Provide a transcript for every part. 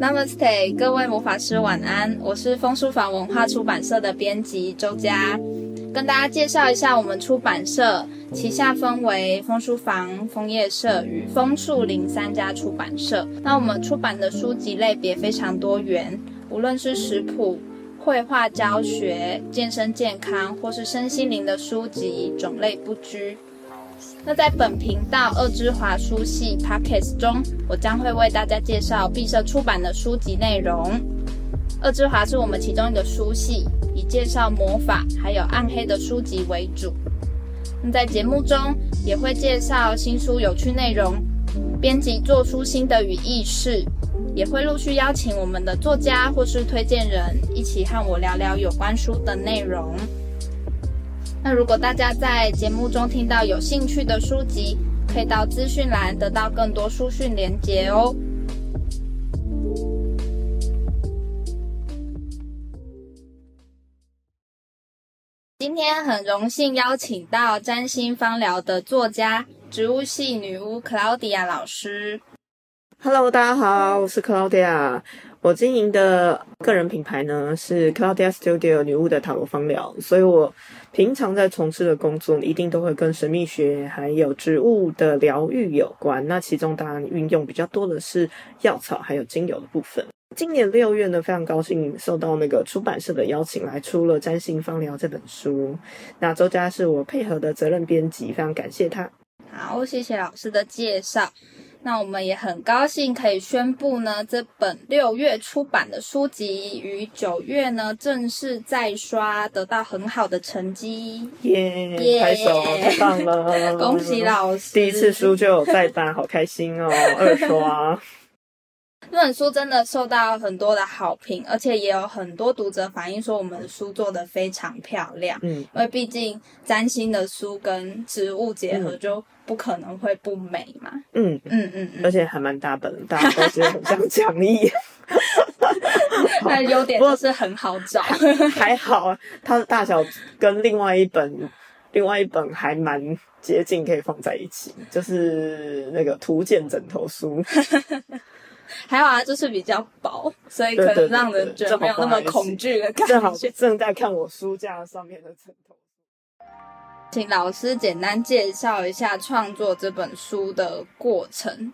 Namaste，各位魔法师晚安。我是枫书房文化出版社的编辑周佳，跟大家介绍一下我们出版社旗下分为枫书房、枫叶社与枫树林三家出版社。那我们出版的书籍类别非常多元，无论是食谱、绘画教学、健身健康，或是身心灵的书籍，种类不拘。那在本频道恶之华书系 Podcast 中，我将会为大家介绍敝社出版的书籍内容。恶之华是我们其中一个书系，以介绍魔法还有暗黑的书籍为主。那在节目中也会介绍新书有趣内容，编辑做书心得与軼事，也会陆续邀请我们的作家或是推荐人一起和我聊聊有关书的内容。那如果大家在节目中听到有兴趣的书籍，可以到资讯栏得到更多书讯连结哦。今天很荣幸邀请到占星芳疗的作家、植物系女巫 Claudia 老师。Hello，大家好，我是 Claudia。我经营的个人品牌呢是 Claudia Studio 女巫的塔罗芳疗，所以我平常在从事的工作一定都会跟神秘学还有植物的疗愈有关。那其中当然运用比较多的是药草还有精油的部分。今年六月呢，非常高兴受到那个出版社的邀请来出了《占星芳疗》这本书。那周佳是我配合的责任编辑，非常感谢他。好，谢谢老师的介绍。那我们也很高兴可以宣布呢，这本六月出版的书籍于九月呢正式再刷，得到很好的成绩。耶、yeah！拍手，太棒了！恭喜老师，第一次书就有再版，好开心哦！二刷。这本书真的受到很多的好评，而且也有很多读者反映说我们的书做得非常漂亮。嗯，因为毕竟占星的书跟植物结合，就不可能会不美嘛。嗯嗯嗯，而且还蛮大本，大家都觉得很像讲义。那优点就是很好找，还好它的大小跟另外一本，另外一本还蛮接近，可以放在一起，就是那个图鉴枕头书。还有啊，就是比较薄，所以可能让人觉得没有那么恐惧的感觉。正好正在看我书架上面的枕头。请老师简单介绍一下创作这本书的过程。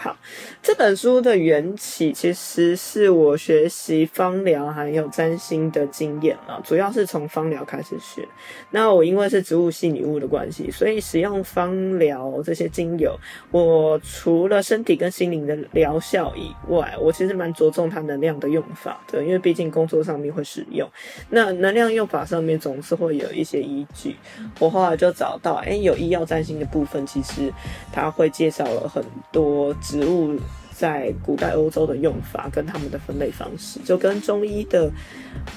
好，这本书的缘起其实是我学习芳疗还有占星的经验啊，主要是从芳疗开始学。那我因为是植物系女巫的关系，所以使用芳疗这些精油，我除了身体跟心灵的疗效以外，我其实蛮着重它能量的用法的，因为毕竟工作上面会使用。那能量用法上面总是会有一些依据。我后来就找到，哎，有医药占星的部分，其实它会介绍了很多。植物在古代欧洲的用法跟他们的分类方式，就跟中医的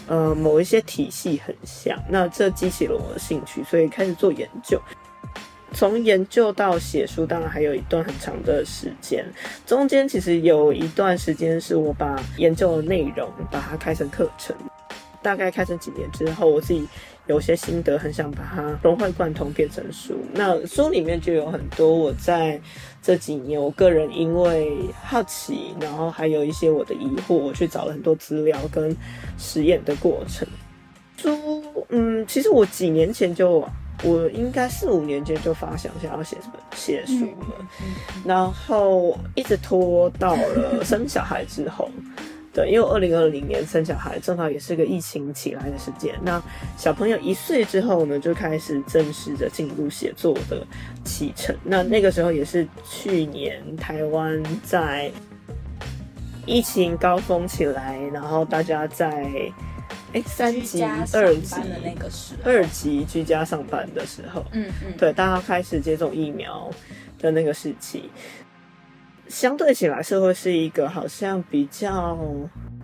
呃某一些体系很像。那这激起了我的兴趣，所以开始做研究。从研究到写书，当然还有一段很长的时间。中间其实有一段时间是我把研究的内容把它开成课程。大概开成几年之后，我自己有些心得，很想把它融会贯通变成书。那书里面就有很多我在这几年，我个人因为好奇，然后还有一些我的疑惑，我去找了很多资料跟实验的过程。书，嗯，其实我几年前就，我应该四五年前就发想想要写什么写书了，然后一直拖到了生小孩之后。对，因为二零二零年生小孩，正好也是个疫情起来的时间。那小朋友一岁之后呢，就开始正式的进入写作的启程。那那个时候也是去年台湾在疫情高峰起来，然后大家在哎三级、二级的那个时候，二级居家上班的时候，嗯嗯，对，大家开始接种疫苗的那个时期。相对起来，社会是一个好像比较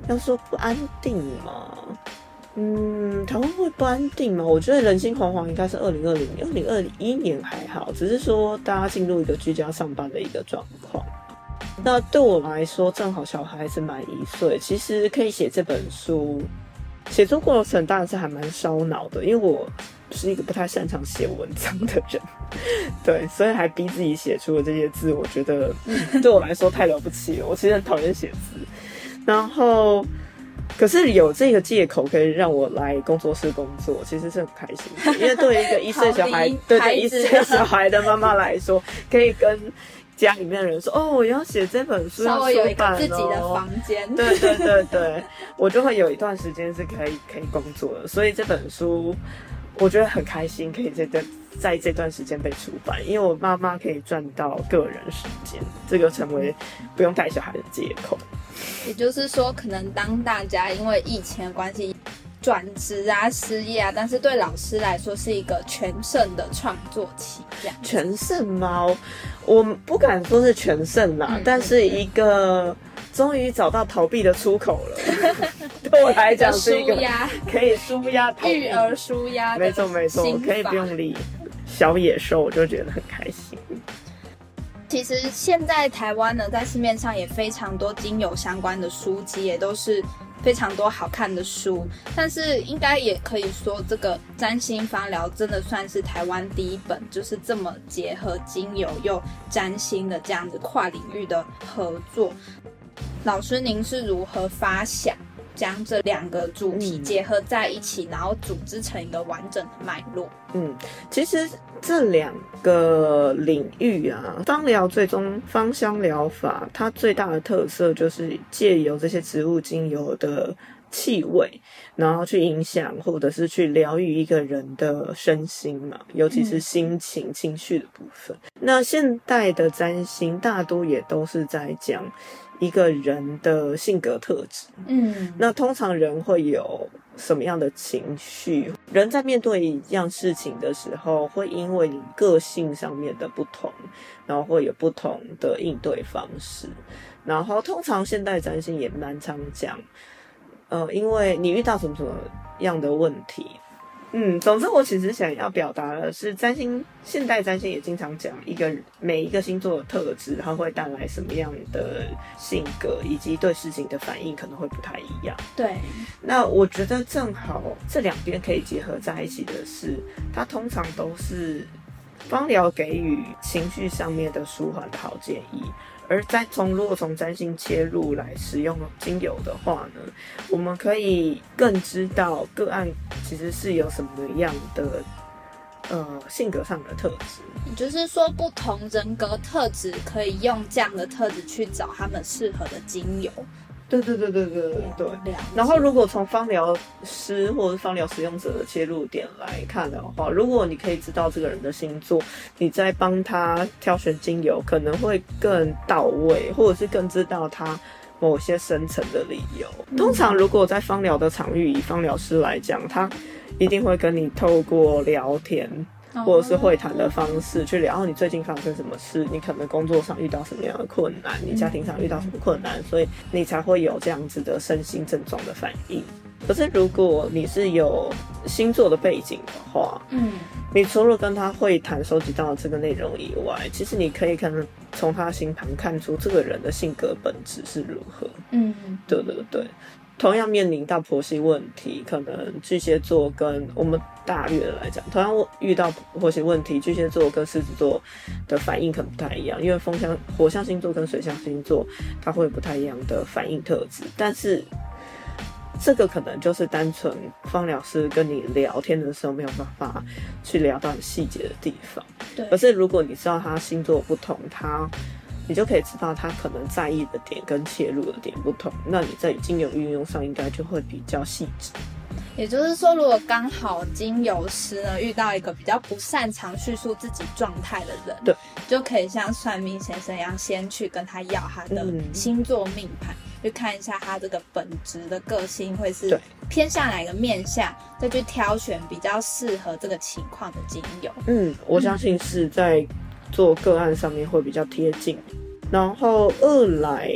要说不安定嘛。嗯，台湾会不安定吗？我觉得人心惶惶，应该是二零二零年、二零二一年还好，只是说大家进入一个居家上班的一个状况。那对我来说，正好小孩子满一岁，其实可以写这本书。写作过程当然是还蛮烧脑的，因为我是一个不太擅长写文章的人，对，所以还逼自己写出了这些字，我觉得对我来说太了不起了。我其实很讨厌写字，然后可是有这个借口可以让我来工作室工作，其实是很开心的，因为对于一个一岁小孩，对对一岁小孩的妈妈来说，可以跟。家里面的人说：“哦，我要写这本书，稍微有一个自己的房间。”对对对对，我就会有一段时间是可以可以工作的，所以这本书我觉得很开心，可以在这在这段时间被出版，因为我妈妈可以赚到个人时间，这个成为不用带小孩的借口。也就是说，可能当大家因为疫情的关系。转职啊，失业啊，但是对老师来说是一个全盛的创作期，这样。全盛吗？我不敢说是全盛啦，嗯、但是一个终于找到逃避的出口了。对我来讲是一个 可以舒压、育儿舒压。没错没错，可以不用理小野兽，我就觉得很开心。其实现在台湾呢，在市面上也非常多精油相关的书籍，也都是。非常多好看的书，但是应该也可以说，这个占星芳疗真的算是台湾第一本，就是这么结合精油又占星的这样子跨领域的合作。老师，您是如何发想将这两个主题结合在一起，然后组织成一个完整的脉络？嗯，其实。这两个领域啊，芳疗最终芳香疗法，它最大的特色就是借由这些植物精油的气味，然后去影响或者是去疗愈一个人的身心嘛，尤其是心情、情绪的部分。那现代的占星大多也都是在讲一个人的性格特质。嗯，那通常人会有。什么样的情绪？人在面对一样事情的时候，会因为你个性上面的不同，然后会有不同的应对方式。然后，通常现代占星也蛮常讲，呃，因为你遇到什么什么样的问题。嗯，总之我其实想要表达的是，占星现代占星也经常讲一个每一个星座的特质，它会带来什么样的性格，以及对事情的反应可能会不太一样。对，那我觉得正好这两边可以结合在一起的是，它通常都是芳疗给予情绪上面的舒缓的好建议。而再从如果从占星切入来使用精油的话呢，我们可以更知道个案其实是有什么样的呃性格上的特质。也就是说，不同人格特质可以用这样的特质去找他们适合的精油。对对对对对对对。然后，如果从芳疗师或者芳疗使用者的切入点来看的话，如果你可以知道这个人的星座，你在帮他挑选精油可能会更到位，或者是更知道他某些深层的理由。通常，如果在芳疗的场域，以芳疗师来讲，他一定会跟你透过聊天。或者是会谈的方式去聊，你最近发生什么事？你可能工作上遇到什么样的困难？你家庭上遇到什么困难？所以你才会有这样子的身心症状的反应。可是如果你是有星座的背景的话，嗯，你除了跟他会谈收集到这个内容以外，其实你可以可能从他星盘看出这个人的性格本质是如何。嗯，对对对。同样面临到婆媳问题，可能巨蟹座跟我们大略的来讲，同样遇到婆媳问题，巨蟹座跟狮子座的反应可能不太一样，因为风象、火象星座跟水象星座它会有不太一样的反应特质。但是这个可能就是单纯方疗师跟你聊天的时候没有办法去聊到很细节的地方。对。可是如果你知道他星座不同，他你就可以知道他可能在意的点跟切入的点不同，那你在精油运用上应该就会比较细致。也就是说，如果刚好精油师呢遇到一个比较不擅长叙述自己状态的人，对，就可以像算命先生一样，先去跟他要他的星座命盘，嗯、去看一下他这个本质的个性会是偏向哪个面相，再去挑选比较适合这个情况的精油。嗯，我相信是在。做个案上面会比较贴近，然后二来，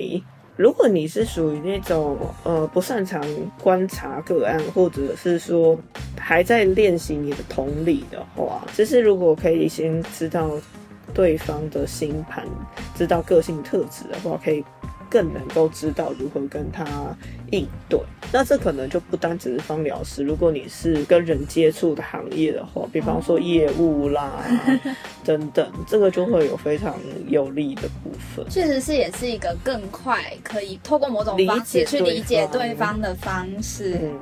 如果你是属于那种呃不擅长观察个案，或者是说还在练习你的同理的话，其实如果可以先知道对方的星盘，知道个性特质的话，可以更能够知道如何跟他应对。那这可能就不单只是芳疗师，如果你是跟人接触的行业的话，比方说业务啦 等等，这个就会有非常有利的部分。确实是，也是一个更快可以透过某种方式去理解对方的方式。嗯，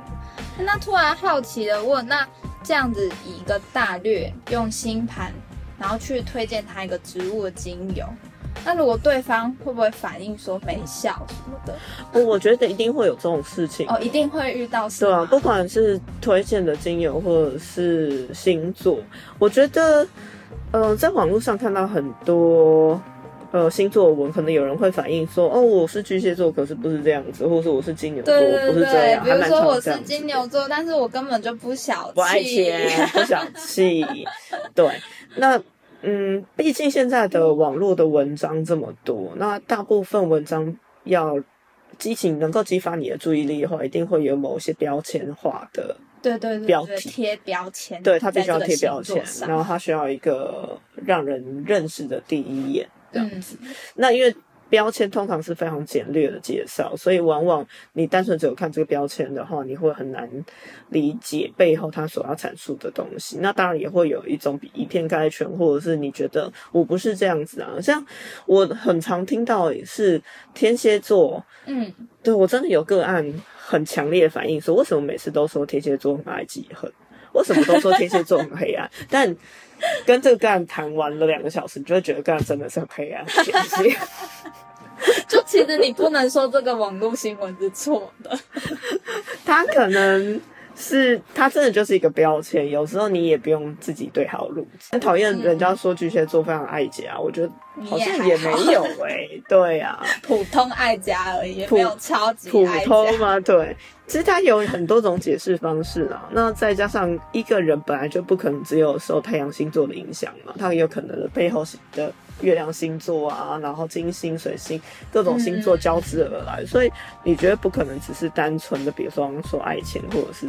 那突然好奇的问，那这样子以一个大略用星盘，然后去推荐他一个植物的精油，那如果对方会不会反应说没效什么的？我我觉得一定会有这种事情哦，一定会遇到。对啊，不管是推荐的精油或者是星座，我觉得，呃，在网络上看到很多呃星座文，可能有人会反映说，哦，我是巨蟹座，可是不是这样子，或是我是金牛座，对对对，不是这样。比如说我是金牛座，但是我根本就不小气，不爱钱，不小气，对。那嗯，毕竟现在的网络的文章这么多，那大部分文章要激情能够激发你的注意力的话，一定会有某些标签化的对对对标贴标签，对，它必须要贴标签，然后它需要一个让人认识的第一眼这样子。嗯、那因为。标签通常是非常简略的介绍，所以往往你单纯只有看这个标签的话，你会很难理解背后它所要阐述的东西。那当然也会有一种以偏概全，或者是你觉得我不是这样子啊。像我很常听到也是天蝎座，嗯，对，我真的有个案很强烈的反应，说为什么每次都说天蝎座很爱记恨，为什么都说天蝎座很黑暗，但跟这个个案谈完了两个小时，你就会觉得个案真的是很黑暗。就其实你不能说这个网络新闻是错的，他可能是他真的就是一个标签，有时候你也不用自己对号入座。很讨厌人家说巨蟹座非常爱家，我觉得好像也没有哎、欸、对啊，普通爱家而已，也没有超级普通吗？对，其实它有很多种解释方式啊。那再加上一个人本来就不可能只有受太阳星座的影响嘛，他有可能的背后的。月亮星座啊，然后金星、水星各种星座交织而来，嗯、所以你觉得不可能只是单纯的，比如说说爱情，或者是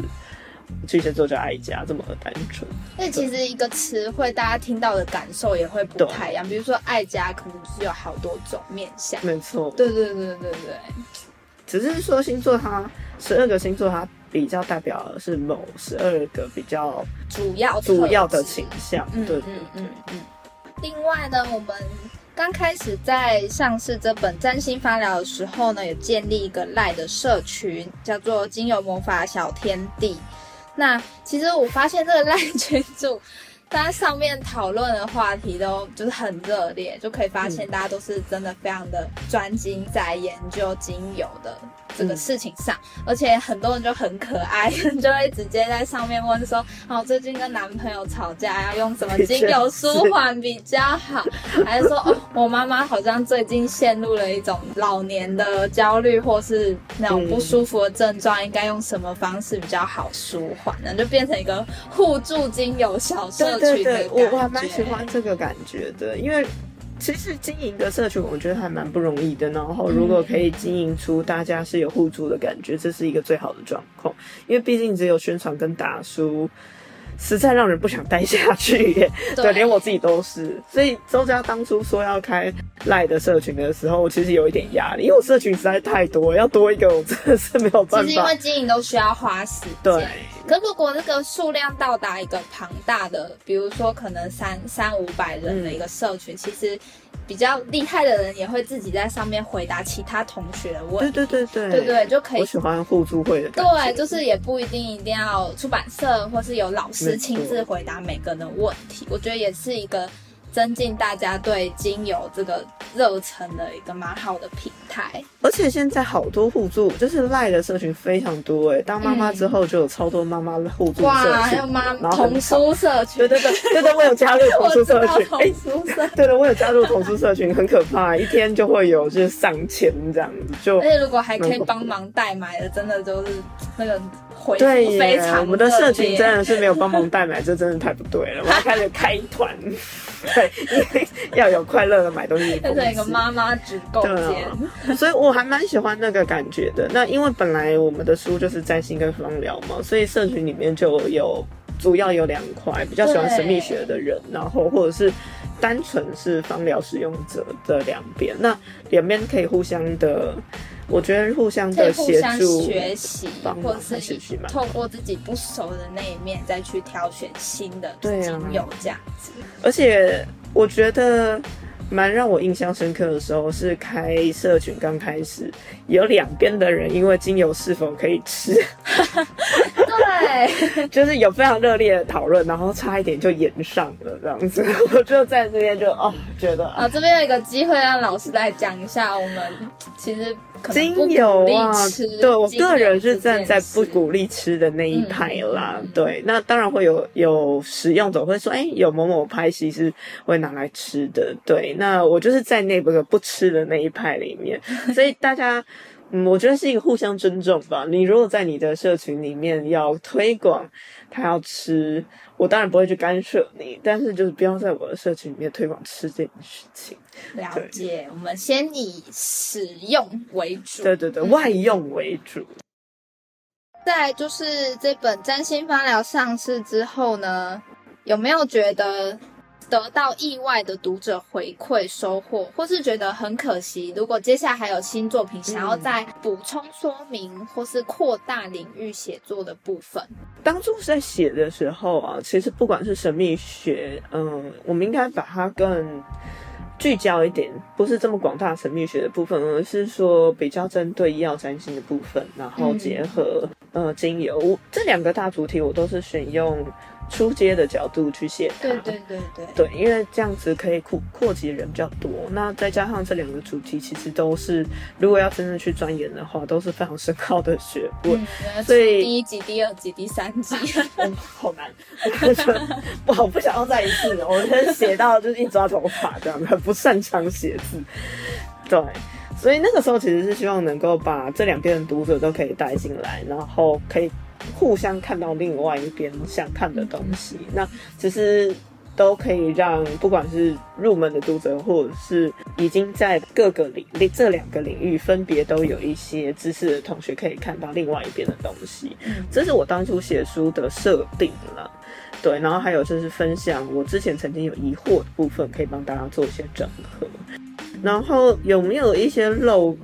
巨蟹座叫爱家这么的单纯。那其实一个词汇，大家听到的感受也会不太一样。比如说爱家，可能是有好多种面相。没错。对对对对对。只是说星座它十二个星座，它比较代表的是某十二个比较主要主要的倾向。对对对。嗯嗯。嗯另外呢，我们刚开始在上市这本占星发疗的时候呢，有建立一个赖的社群，叫做“精油魔法小天地”。那其实我发现这个赖群主，大家上面讨论的话题都就是很热烈，就可以发现大家都是真的非常的专精在研究精油的。这个事情上，而且很多人就很可爱，就会直接在上面问说：“哦，最近跟男朋友吵架，要用什么 精油舒缓比较好？” 还是说：“哦，我妈妈好像最近陷入了一种老年的焦虑，或是那种不舒服的症状，应该用什么方式比较好舒缓呢？”就变成一个互助精油小社群的感觉。对对对，我还蛮喜欢这个感觉的，因为。其实经营一个社群，我觉得还蛮不容易的。然后，如果可以经营出大家是有互助的感觉，这是一个最好的状况。因为毕竟只有宣传跟打书，实在让人不想待下去耶。对，对，连我自己都是。所以周家当初说要开赖的社群的时候，我其实有一点压力，因为我社群实在太多，要多一个我真的是没有办法。其实因为经营都需要花时间。对。可如果那个数量到达一个庞大的，比如说可能三三五百人的一个社群，嗯、其实比较厉害的人也会自己在上面回答其他同学的问题。对对对对，对对就可以。我喜欢互助会的感觉。对，就是也不一定一定要出版社或是有老师亲自回答每个人的问题，我觉得也是一个。增进大家对精油这个热忱的一个蛮好的平台，而且现在好多互助，就是赖的社群非常多诶。当妈妈之后，就有超多妈妈的互助社群，哇，还有妈童书社群，对对对对对，我有加入童书社群，童书社群，对的，我有加入童书社群，很可怕，一天就会有就是上千这样子，就而且如果还可以帮忙代买的，真的就是那个。对耶，我们的社群真的是没有帮忙代买，这真的太不对了。我要开始开团，对，因为要有快乐的买东西。变成一个妈妈直购所以我还蛮喜欢那个感觉的。那因为本来我们的书就是占星跟芳疗嘛，所以社群里面就有主要有两块，比较喜欢神秘学的人，然后或者是。单纯是芳疗使用者的两边，那两边可以互相的，我觉得互相的协助学习，或者是透过自己不熟的那一面再去挑选新的精油这样子。而且我觉得。蛮让我印象深刻的时候是开社群刚开始，有两边的人因为精油是否可以吃，对，就是有非常热烈的讨论，然后差一点就延上了这样子。我就在这边就哦觉得啊，这边有一个机会让老师来讲一下，我们其实。精油啊，对，我个人是站在不鼓励吃的那一派啦。嗯、对，那当然会有有使用者会说，哎、欸，有某某派系是会拿来吃的。对，那我就是在那个不吃的那一派里面，所以大家。嗯，我觉得是一个互相尊重吧。你如果在你的社群里面要推广他要吃，我当然不会去干涉你，但是就是不要在我的社群里面推广吃这件事情。了解，我们先以使用为主。对对对，外用为主。再来就是这本占星芳疗上市之后呢，有没有觉得？得到意外的读者回馈收获，或是觉得很可惜。如果接下来还有新作品，想要再补充说明，或是扩大领域写作的部分。当初在写的时候啊，其实不管是神秘学，嗯，我们应该把它更聚焦一点，不是这么广大神秘学的部分，而是说比较针对医药占星的部分，然后结合、嗯、呃精油这两个大主题，我都是选用。出街的角度去写它，对对对对，对，因为这样子可以扩扩及人比较多。那再加上这两个主题，其实都是如果要真正去钻研的话，都是非常深奥的学问。嗯、所以第一集、第二集、第三集，嗯、好难，我好不想要再一次。我先写到就是一抓头发这样，很不擅长写字。对，所以那个时候其实是希望能够把这两边的读者都可以带进来，然后可以。互相看到另外一边想看的东西，那其实都可以让不管是入门的读者，或者是已经在各个领域这两个领域分别都有一些知识的同学，可以看到另外一边的东西。这是我当初写书的设定了，对。然后还有就是分享我之前曾经有疑惑的部分，可以帮大家做一些整合。然后有没有一些漏？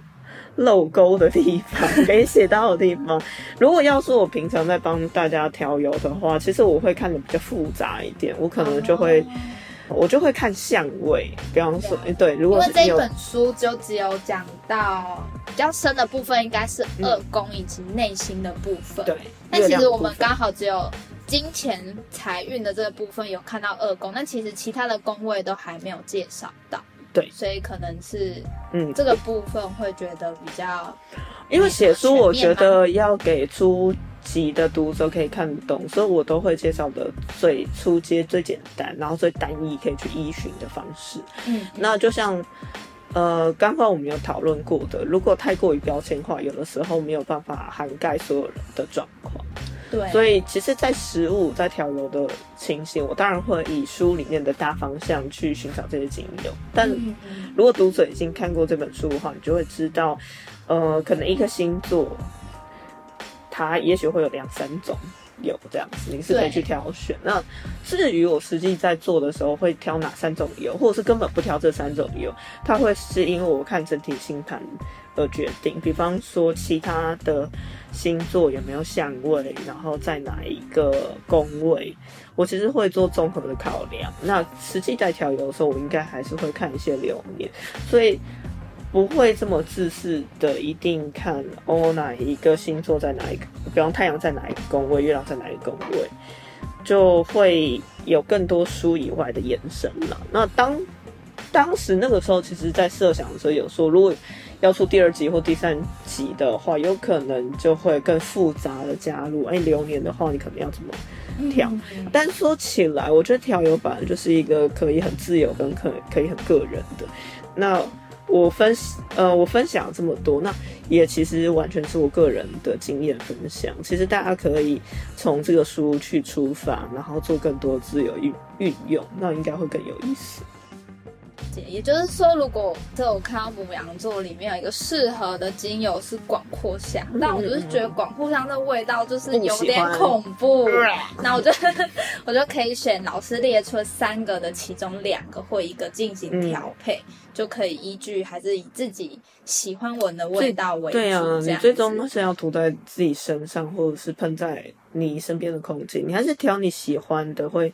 漏沟的地方，可以写到的地方。如果要说我平常在帮大家调油的话，其实我会看的比较复杂一点，我可能就会，我就会看相位。比方说，对，如果是因为这一本书就只有讲到比较深的部分，应该是二宫以及内心的部分。对，但其实我们刚好只有金钱财运的这个部分有看到二宫，但其实其他的宫位都还没有介绍到。对，所以可能是，嗯，这个部分会觉得比较，因为写书我觉得要给初级的读者可以看懂，所以我都会介绍的最初阶、最简单，然后最单一可以去依循的方式。嗯，那就像，呃，刚刚我们有讨论过的，如果太过于标签化，有的时候没有办法涵盖所有人的状况。对，所以其实，在食物在调油的情形，我当然会以书里面的大方向去寻找这些精油。但如果读者已经看过这本书的话，你就会知道，呃，可能一个星座，它也许会有两三种油这样子，你是可以去挑选。那至于我实际在做的时候会挑哪三种油，或者是根本不挑这三种油，它会是因为我看整体星盘而决定。比方说其他的。星座有没有相位，然后在哪一个宫位，我其实会做综合的考量。那实际在调油的时候，我应该还是会看一些流年，所以不会这么自私的一定看哦哪一个星座在哪一个，比方太阳在哪一个宫位，月亮在哪一个宫位，就会有更多书以外的延伸了。那当当时那个时候，其实在设想的时候有说，如果要出第二集或第三集的话，有可能就会更复杂的加入。哎、欸，流年的话，你可能要怎么调？但说起来，我觉得调油本来就是一个可以很自由跟可可以很个人的。那我分呃，我分享这么多，那也其实完全是我个人的经验分享。其实大家可以从这个书去出发，然后做更多自由运运用，那应该会更有意思。解，也就是说，如果这我看到牡羊座里面有一个适合的精油是广藿香，嗯、但我就是觉得广藿香的味道就是有点恐怖，那我就 我就可以选老师列出三个的其中两个或一个进行调配，嗯、就可以依据还是以自己喜欢闻的味道为主。对啊，你最终是要涂在自己身上，或者是喷在你身边的空气，你还是挑你喜欢的会。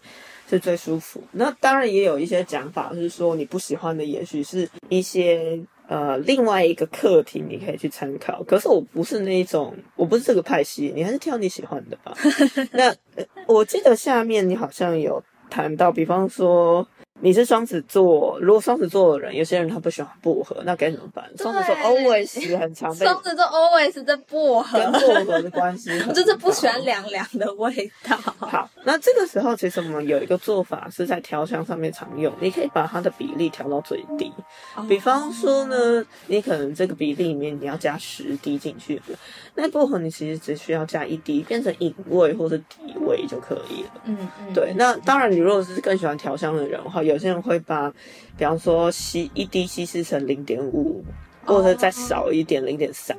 是最舒服。那当然也有一些讲法，是说你不喜欢的，也许是一些呃另外一个课题，你可以去参考。可是我不是那一种，我不是这个派系，你还是挑你喜欢的吧。那我记得下面你好像有谈到，比方说。你是双子座，如果双子座的人，有些人他不喜欢薄荷，那该怎么办？双子座 always 很常被双子座 always 在薄荷跟薄荷的关系，就是不喜欢凉凉的味道。好，那这个时候其实我们有一个做法是在调香上面常用，你可以把它的比例调到最低。比方说呢，你可能这个比例里面你要加十滴进去，那薄荷你其实只需要加一滴，变成隐味或是底味就可以了。嗯嗯，对。那当然，你如果是更喜欢调香的人的话，有有些人会把，比方说稀一滴稀释成零点五，或者再少一点零点三，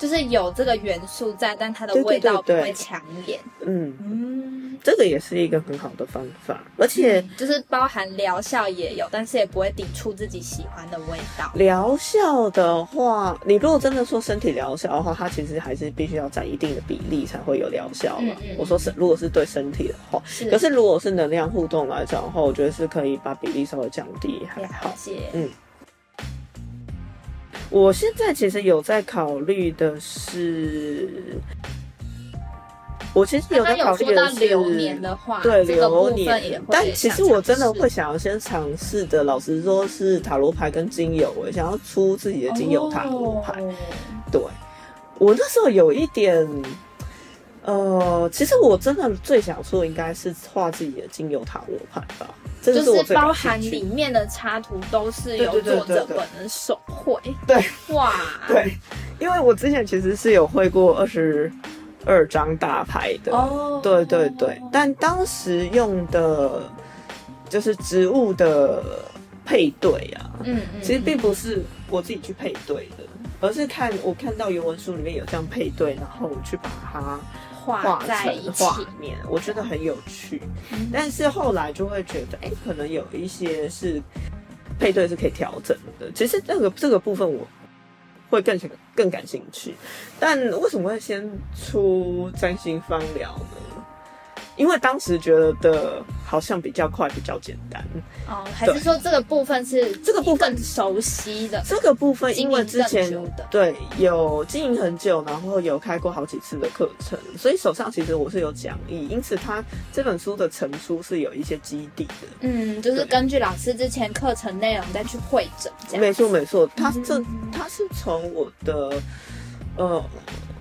就是有这个元素在，但它的味道不会抢眼。嗯嗯，这个也是一个很好的方法，而且、嗯、就是包含疗效也有，但是也不会抵触自己喜欢的味道。疗效的话，你如果真的说身体疗效的话，它其实还是必须要占一定的比例才会有疗效嘛。嗯嗯，我说是，如果是对身体的话，是。可是如果是能量互动来讲的话，我觉得是可以把比例稍微降低，还好。嗯。我现在其实有在考虑的是，我其实有在考虑的是，流年的话，对流年，但其实我真的会想要先尝试的，老实说是塔罗牌跟精油，我想要出自己的精油塔罗牌。哦、对，我那时候有一点。呃，其实我真的最想说，应该是画自己的精油塔罗牌吧。这个是我最，就是包含里面的插图都是有作者本人手绘。对，哇，对，因为我之前其实是有绘过二十二张大牌的。哦，对对对，但当时用的，就是植物的配对啊，嗯，嗯，其实并不是我自己去配对的，而是看我看到原文书里面有这样配对，然后我去把它。画在画面，我觉得很有趣，嗯、但是后来就会觉得，哎、欸，可能有一些是配对是可以调整的。其实这个这个部分我会更更感兴趣，但为什么会先出占星芳疗呢？因为当时觉得的好像比较快，比较简单哦，还是说这个部分是这个部分熟悉的？这个部分因为之前对有经营很久，然后有开过好几次的课程，所以手上其实我是有讲义，因此他这本书的成书是有一些基地的。嗯，就是根据老师之前课程内容再去汇整。没错没错，他这他是从我的呃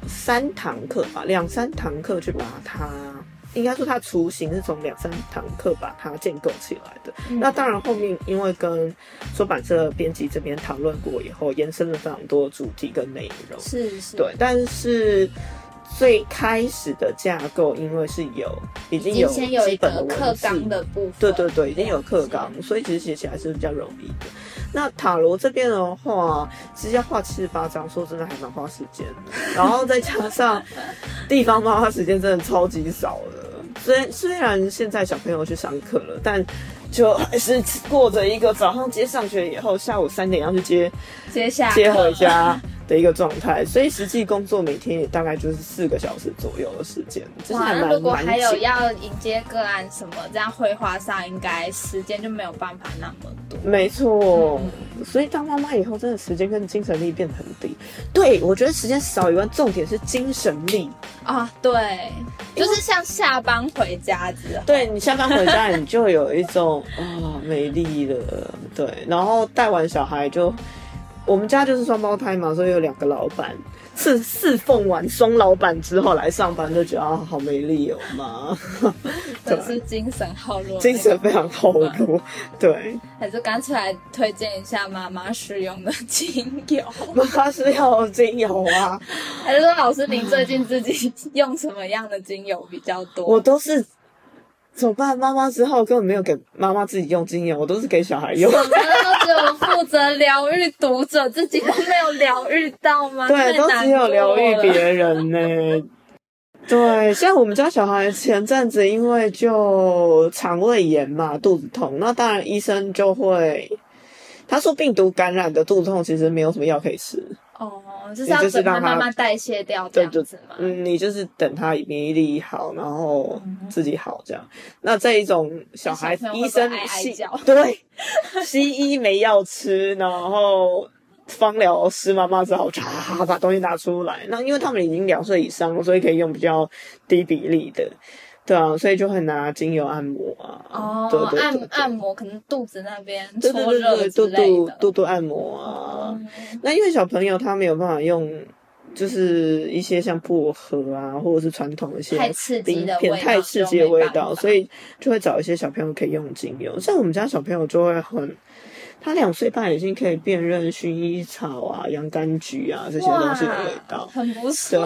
三堂课吧，两三堂课去把它。应该说，它雏形是从两三堂课把它建构起来的。嗯、那当然，后面因为跟出版社编辑这边讨论过以后，延伸了非常多主题跟内容。是是，对。但是最开始的架构，因为是有已经有基本的课纲的部分，对对对，已经有课纲，所以其实写起来是比较容易的。那塔罗这边的话，其实要画七十八张，说真的还蛮花时间的。然后再加上地方妈妈时间真的超级少的。虽虽然现在小朋友去上课了，但就还是过着一个早上接上学以后，下午三点要去接接下接回家的一个状态，所以实际工作每天也大概就是四个小时左右的时间。哇，那如果还有要迎接个案什么，这样绘画上应该时间就没有办法那么多。没错，嗯、所以当妈妈以后，真的时间跟精神力变得很低。对，我觉得时间少以外，重点是精神力啊。对，就是像下班回家之后，对你下班回家，你就有一种啊、哦、没力了。对，然后带完小孩就。我们家就是双胞胎嘛，所以有两个老板，是侍奉完双老板之后来上班，就觉得啊，好没理由嘛，可 是精神耗弱，精神非常耗弱，对。还是干脆来推荐一下妈妈使用的精油，妈妈使用的精油啊？还是说老师您最近自己用什么样的精油比较多？我都是。怎么办？妈妈之后根本没有给妈妈自己用精油，我都是给小孩用。我们都只有负责疗愈读者，自己都没有疗愈到吗？对，都只有疗愈别人呢。对，像我们家小孩前阵子因为就肠胃炎嘛，肚子痛，那当然医生就会他说病毒感染的肚子痛其实没有什么药可以吃。哦，就是要等他慢慢代谢掉这样子嘛。嗯，你就是等他免疫力好，然后自己好这样。嗯、那这一种小孩，小医生西对西医没药吃，然后。方疗师妈妈只好查把东西拿出来。那因为他们已经两岁以上了，所以可以用比较低比例的，对啊，所以就会拿精油按摩啊。哦，对对对对按按摩可能肚子那边，对对对对，肚肚肚肚按摩啊。嗯、那因为小朋友他没有办法用，就是一些像薄荷啊，或者是传统的一些太刺激的味道，太刺激的味道，所以就会找一些小朋友可以用精油。像我们家小朋友就会很。他两岁半已经可以辨认薰衣草啊、洋甘菊啊这些东西的味道，很不错。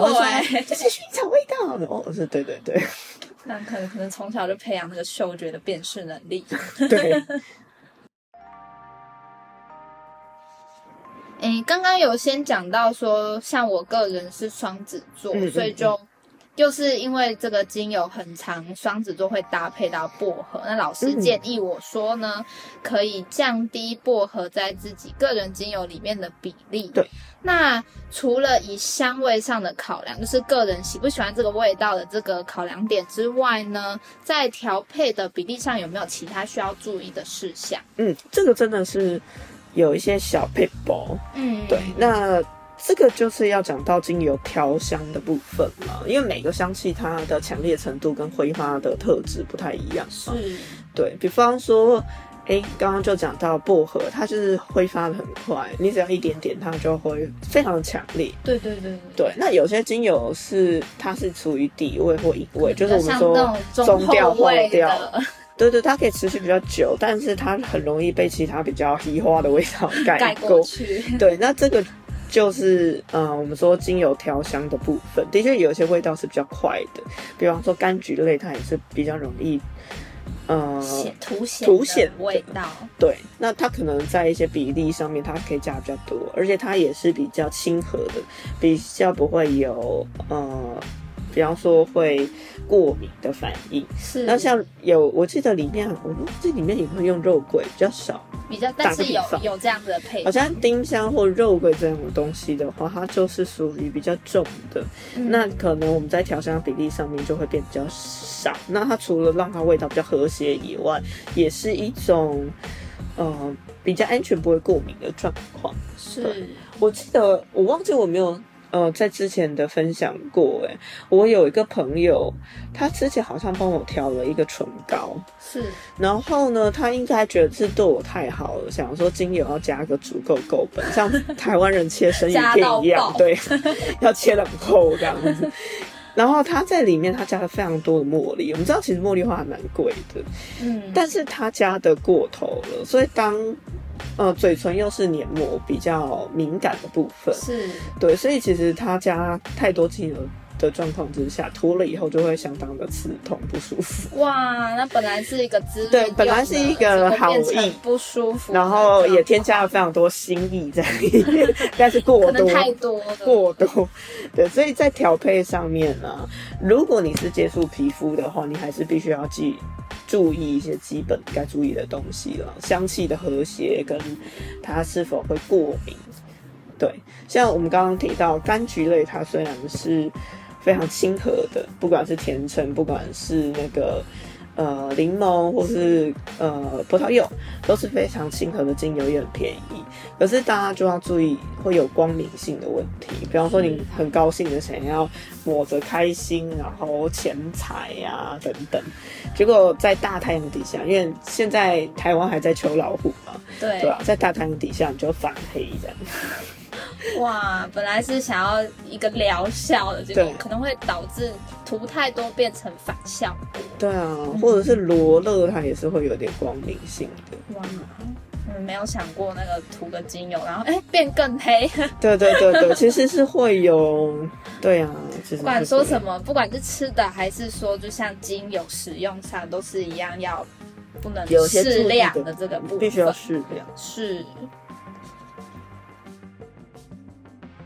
这是薰衣草味道哦，是对对对。那可能可能从小就培养那个嗅觉的辨识能力。对。哎、欸，刚刚有先讲到说，像我个人是双子座，所以就。就是因为这个精油很长，双子座会搭配到薄荷。那老师建议我说呢，嗯、可以降低薄荷在自己个人精油里面的比例。对。那除了以香味上的考量，就是个人喜不喜欢这个味道的这个考量点之外呢，在调配的比例上有没有其他需要注意的事项？嗯，这个真的是有一些小配包。嗯，对。那。这个就是要讲到精油调香的部分嘛，因为每个香气它的强烈程度跟挥发的特质不太一样嘛。是，对，比方说，哎，刚刚就讲到薄荷，它就是挥发的很快，你只要一点点，它就会非常的强烈。对对对那有些精油是它是处于底味或隐味，就是我们说中调后调。对对，它可以持续比较久，但是它很容易被其他比较稀花的味道 盖盖过去。对，那这个。就是，嗯、呃，我们说精油调香的部分，的确有一些味道是比较快的，比方说柑橘类，它也是比较容易，呃，凸显凸显味道。对，那它可能在一些比例上面，它可以加比较多，而且它也是比较亲和的，比较不会有，呃。比方说会过敏的反应，是。那像有，我记得里面，我这里面也会用肉桂，比较少，比较，但是有有这样子的配。好像丁香或肉桂这种东西的话，它就是属于比较重的，嗯、那可能我们在调香比例上面就会变比较少。那它除了让它味道比较和谐以外，也是一种呃比较安全不会过敏的状况。是。我记得我忘记我没有。呃，在之前的分享过，哎，我有一个朋友，他之前好像帮我调了一个唇膏，是，然后呢，他应该觉得是对我太好了，想说精油要加个足够够本，像台湾人切生鱼片一样，对，要切得很厚这样子。然后他在里面他加了非常多的茉莉，我们知道其实茉莉花还蛮贵的，嗯，但是他加的过头了，所以当。呃，嘴唇又是黏膜比较敏感的部分，是。对，所以其实它加太多精油的状况之下，涂了以后就会相当的刺痛不舒服。哇，那本来是一个滋对，本来是一个好意不舒服，然后也添加了非常多心意在里面，但是过多太多过多，对，所以在调配上面呢、啊，如果你是接触皮肤的话，你还是必须要记。注意一些基本该注意的东西了，香气的和谐跟它是否会过敏。对，像我们刚刚提到柑橘类，它虽然是非常亲和的，不管是甜橙，不管是那个。呃，柠檬或是呃葡萄柚都是非常亲和的精油，也很便宜。可是大家就要注意会有光敏性的问题，比方说你很高兴的想要抹着开心，然后钱财呀等等，结果在大太阳底下，因为现在台湾还在秋老虎嘛，对对吧？在大太阳底下你就反黑这样。哇，本来是想要一个疗效的，结果可能会导致涂太多变成反效果。对啊，或者是罗勒，它也是会有点光敏性的。哇，没有想过那个涂个精油，然后哎变更黑。对对对对，其实是会有，对啊，不管说什么，不管是吃的还是说，就像精油使用上都是一样，要不能适量的这个部分，必须要适量。是。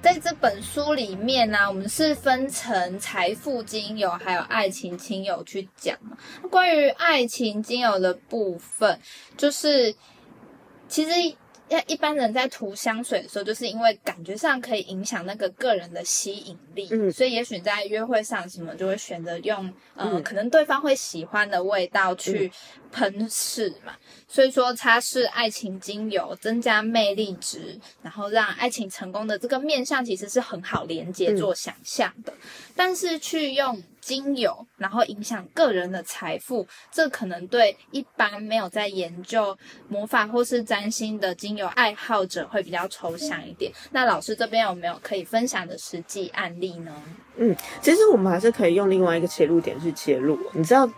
在这本书里面呢、啊，我们是分成财富精油还有爱情精油去讲嘛。关于爱情精油的部分，就是其实。因为一般人在涂香水的时候，就是因为感觉上可以影响那个个人的吸引力，嗯，所以也许在约会上什么就会选择用，嗯、呃，可能对方会喜欢的味道去喷饰嘛。所以说它是爱情精油，增加魅力值，然后让爱情成功的这个面向其实是很好连接做想象的，但是去用。精油，然后影响个人的财富，这可能对一般没有在研究魔法或是占星的精油爱好者会比较抽象一点。那老师这边有没有可以分享的实际案例呢？嗯，其实我们还是可以用另外一个切入点去切入，你知道。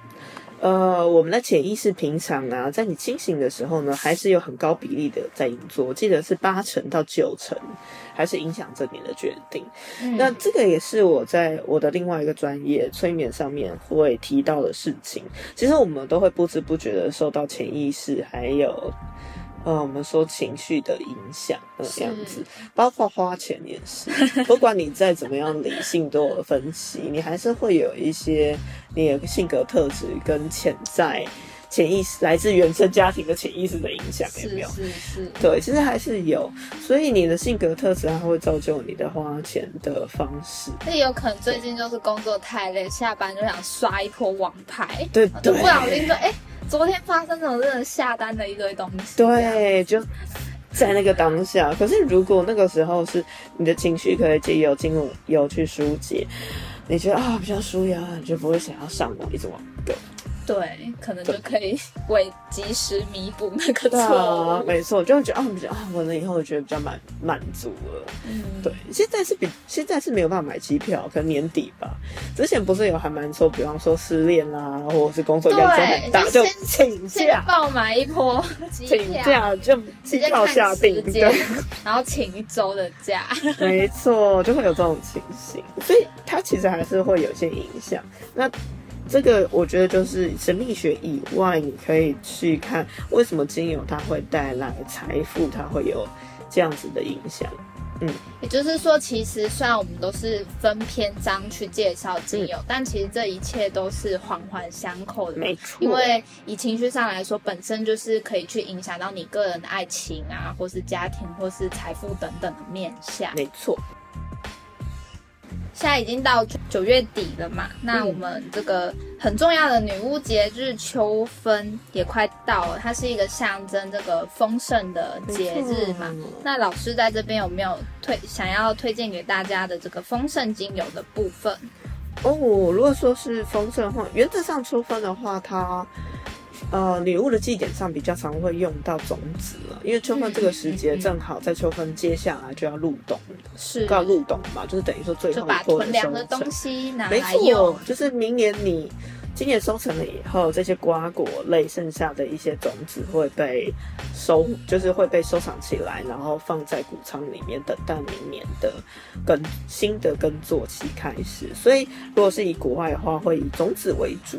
呃，我们的潜意识平常啊，在你清醒的时候呢，还是有很高比例的在运作，我记得是八成到九成，还是影响着你的决定。嗯。那这个也是我在我的另外一个专业催眠上面会提到的事情。其实我们都会不知不觉的受到潜意识还有。呃，我们说情绪的影响，的样子，包括花钱也是。不管你再怎么样理性都有分析，你还是会有一些你的性格特质跟潜在潜意识来自原生家庭的潜意识的影响，有没有？是是是。对，其实还是有。所以你的性格特质还会造就你的花钱的方式。那有可能最近就是工作太累，下班就想刷一波网牌，对，对，不小心说哎。欸昨天发生这种真的下单的一堆东西，对，就在那个当下。可是如果那个时候是你的情绪可以借由精油去疏解，你觉得啊比较舒压，你就不会想要上网一直网购。对，可能就可以为及时弥补那个错误。啊，没错，就会觉得啊，比较啊，完了以后我觉得比较满满足了。嗯，对，现在是比现在是没有办法买机票，可能年底吧。之前不是有还蛮说，比方说失恋啦，或者是工作压力很大，就请假爆买一波，请假就机票下定，对，然后请一周的假。没错，就会有这种情形，所以它其实还是会有些影响。那。这个我觉得就是神秘学以外，你可以去看为什么精油它会带来财富，它会有这样子的影响。嗯，也就是说，其实虽然我们都是分篇章去介绍精油，嗯，但其实这一切都是环环相扣的。没错，因为以情绪上来说，本身就是可以去影响到你个人的爱情啊，或是家庭，或是财富等等的面向。没错。现在已经到九月底了嘛，那我们这个很重要的女巫节日秋分也快到了，它是一个象征这个丰盛的节日嘛。那老师在这边有没有推想要推荐给大家的这个丰盛精油的部分？哦，如果说是丰盛的话，原则上秋分的话，它。呃，礼物的祭典上比较常会用到种子了，因为秋分这个时节正好在秋分接下来就要入冬，是要入冬嘛，就是等于说最后一波的收成。的东西没错，就是明年你。今年收成了以后，这些瓜果类剩下的一些种子会被收，就是会被收藏起来，然后放在谷仓里面，等待明年的耕新的耕作期开始。所以，如果是以国外的话，会以种子为主。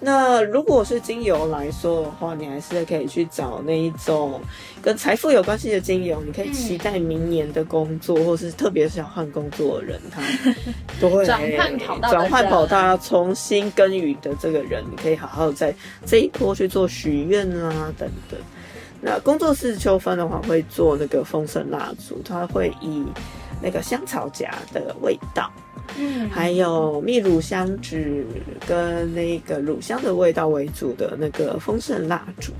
那如果是精油来说的话，你还是可以去找那一种跟财富有关系的精油。你可以期待明年的工作，或是特别想换工作的人，他 都会转换跑道，转换跑道要重新耕耘的。这个人，你可以好好在这一波去做许愿啊，等等。那工作室秋分的话，会做那个风神蜡烛，它会以那个香草荚的味道，嗯，还有蜜乳香脂跟那个乳香的味道为主的那个丰盛蜡烛。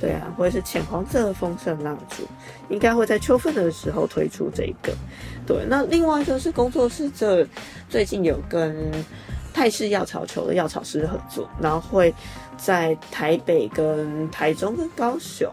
对啊，或者是浅黄色的丰盛蜡烛，应该会在秋分的时候推出这个。对，那另外就是工作室这最近有跟。泰式药草球的药草师合作，然后会在台北、跟台中、跟高雄，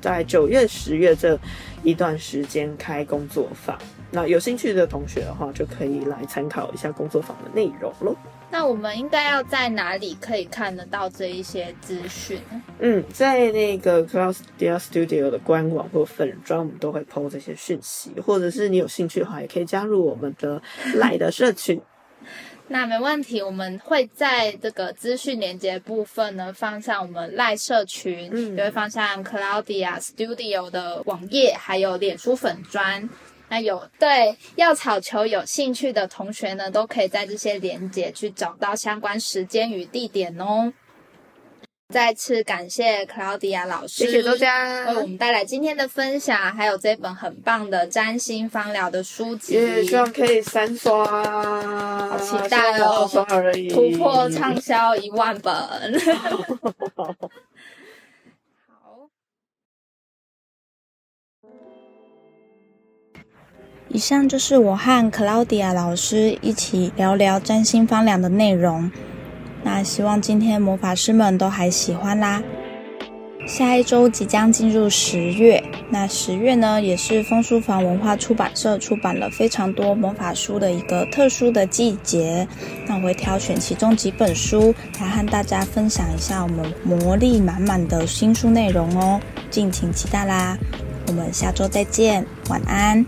在九月、十月这一段时间开工作坊。那有兴趣的同学的话，就可以来参考一下工作坊的内容喽。那我们应该要在哪里可以看得到这一些资讯？嗯，在那个 Cloudia Studio 的官网或粉专，我们都会 po 这些讯息，或者是你有兴趣的话，也可以加入我们的 LINE 的社群。那没问题，我们会在这个资讯连接部分呢，放上我们 LINE 社群，嗯，也会放上 Cloudia Studio 的网页，还有脸书粉专。那有对药草球有兴趣的同学呢，都可以在这些连接去找到相关时间与地点哦。再次感谢 Claudia 老师，谢谢大家为我们带来今天的分享，还有这本很棒的占星芳疗的书籍，也希望可以三刷，好期待哦！突破畅销一万本。以上就是我和 Claudia 老师一起聊聊占星芳疗的内容。那希望今天魔法师们都还喜欢啦。下一周即将进入十月，那十月呢，也是枫书坊文化出版社出版了非常多魔法书的一个特殊的季节。那我会挑选其中几本书来和大家分享一下我们魔力满满的新书内容哦，敬请期待啦。我们下周再见，晚安。